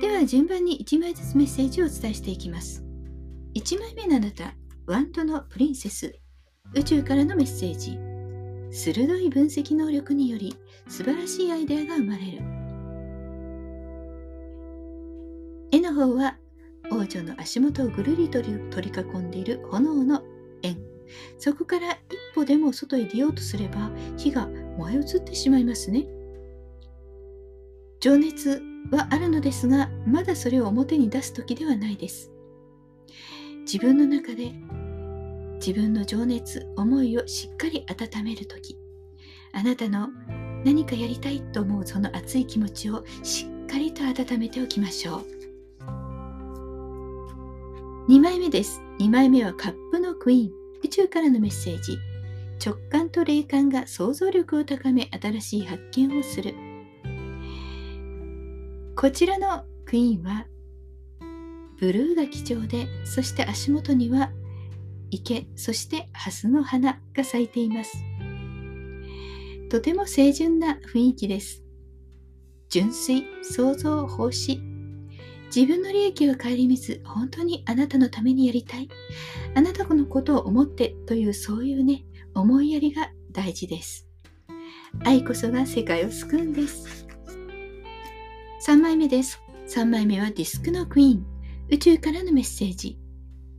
では順番に1枚ずつメッセージをお伝えしていきます。1枚目のあなた、ワンドのプリンセス、宇宙からのメッセージ。鋭い分析能力により素晴らしいアイデアが生まれる。絵の方は王女の足元をぐるりと取り囲んでいる炎の円。そこから一歩でも外へ出ようとすれば火が燃え移ってしまいますね。情熱はあるのですが、まだそれを表に出す時ではないです。自分の中で自分の情熱、思いをしっかり温める時、あなたの何かやりたいと思うその熱い気持ちをしっかりと温めておきましょう。2枚目です。2枚目はカップのクイーン、宇宙からのメッセージ。直感と霊感が想像力を高め新しい発見をする。こちらのクイーンはブルーが基調でそして足元には池そしてハスの花が咲いています。とても清純な雰囲気です。純粋創造奉仕。自分の利益は顧みず本当にあなたのためにやりたい。あなたのことを思ってというそういうね思いやりが大事です。愛こそが世界を救うんです。3枚目です。3枚目はディスクのクイーン。宇宙からのメッセージ。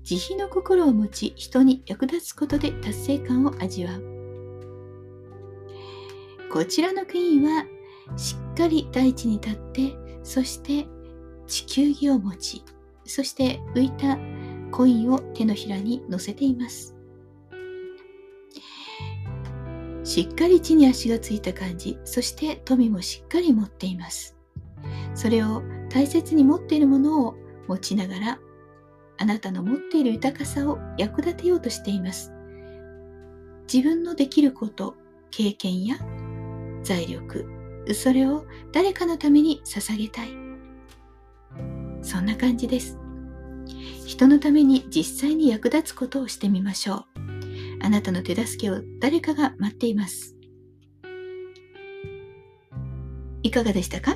慈悲の心を持ち、人に役立つことで達成感を味わう。こちらのクイーンは、しっかり大地に立って、そして地球儀を持ち、そして浮いたコインを手のひらに乗せています。しっかり地に足がついた感じ、そして富もしっかり持っています。それを大切に持っているものを持ちながらあなたの持っている豊かさを役立てようとしています。自分のできること経験や財力それを誰かのために捧げたい。そんな感じです。人のために実際に役立つことをしてみましょう。あなたの手助けを誰かが待っています。いかがでしたか？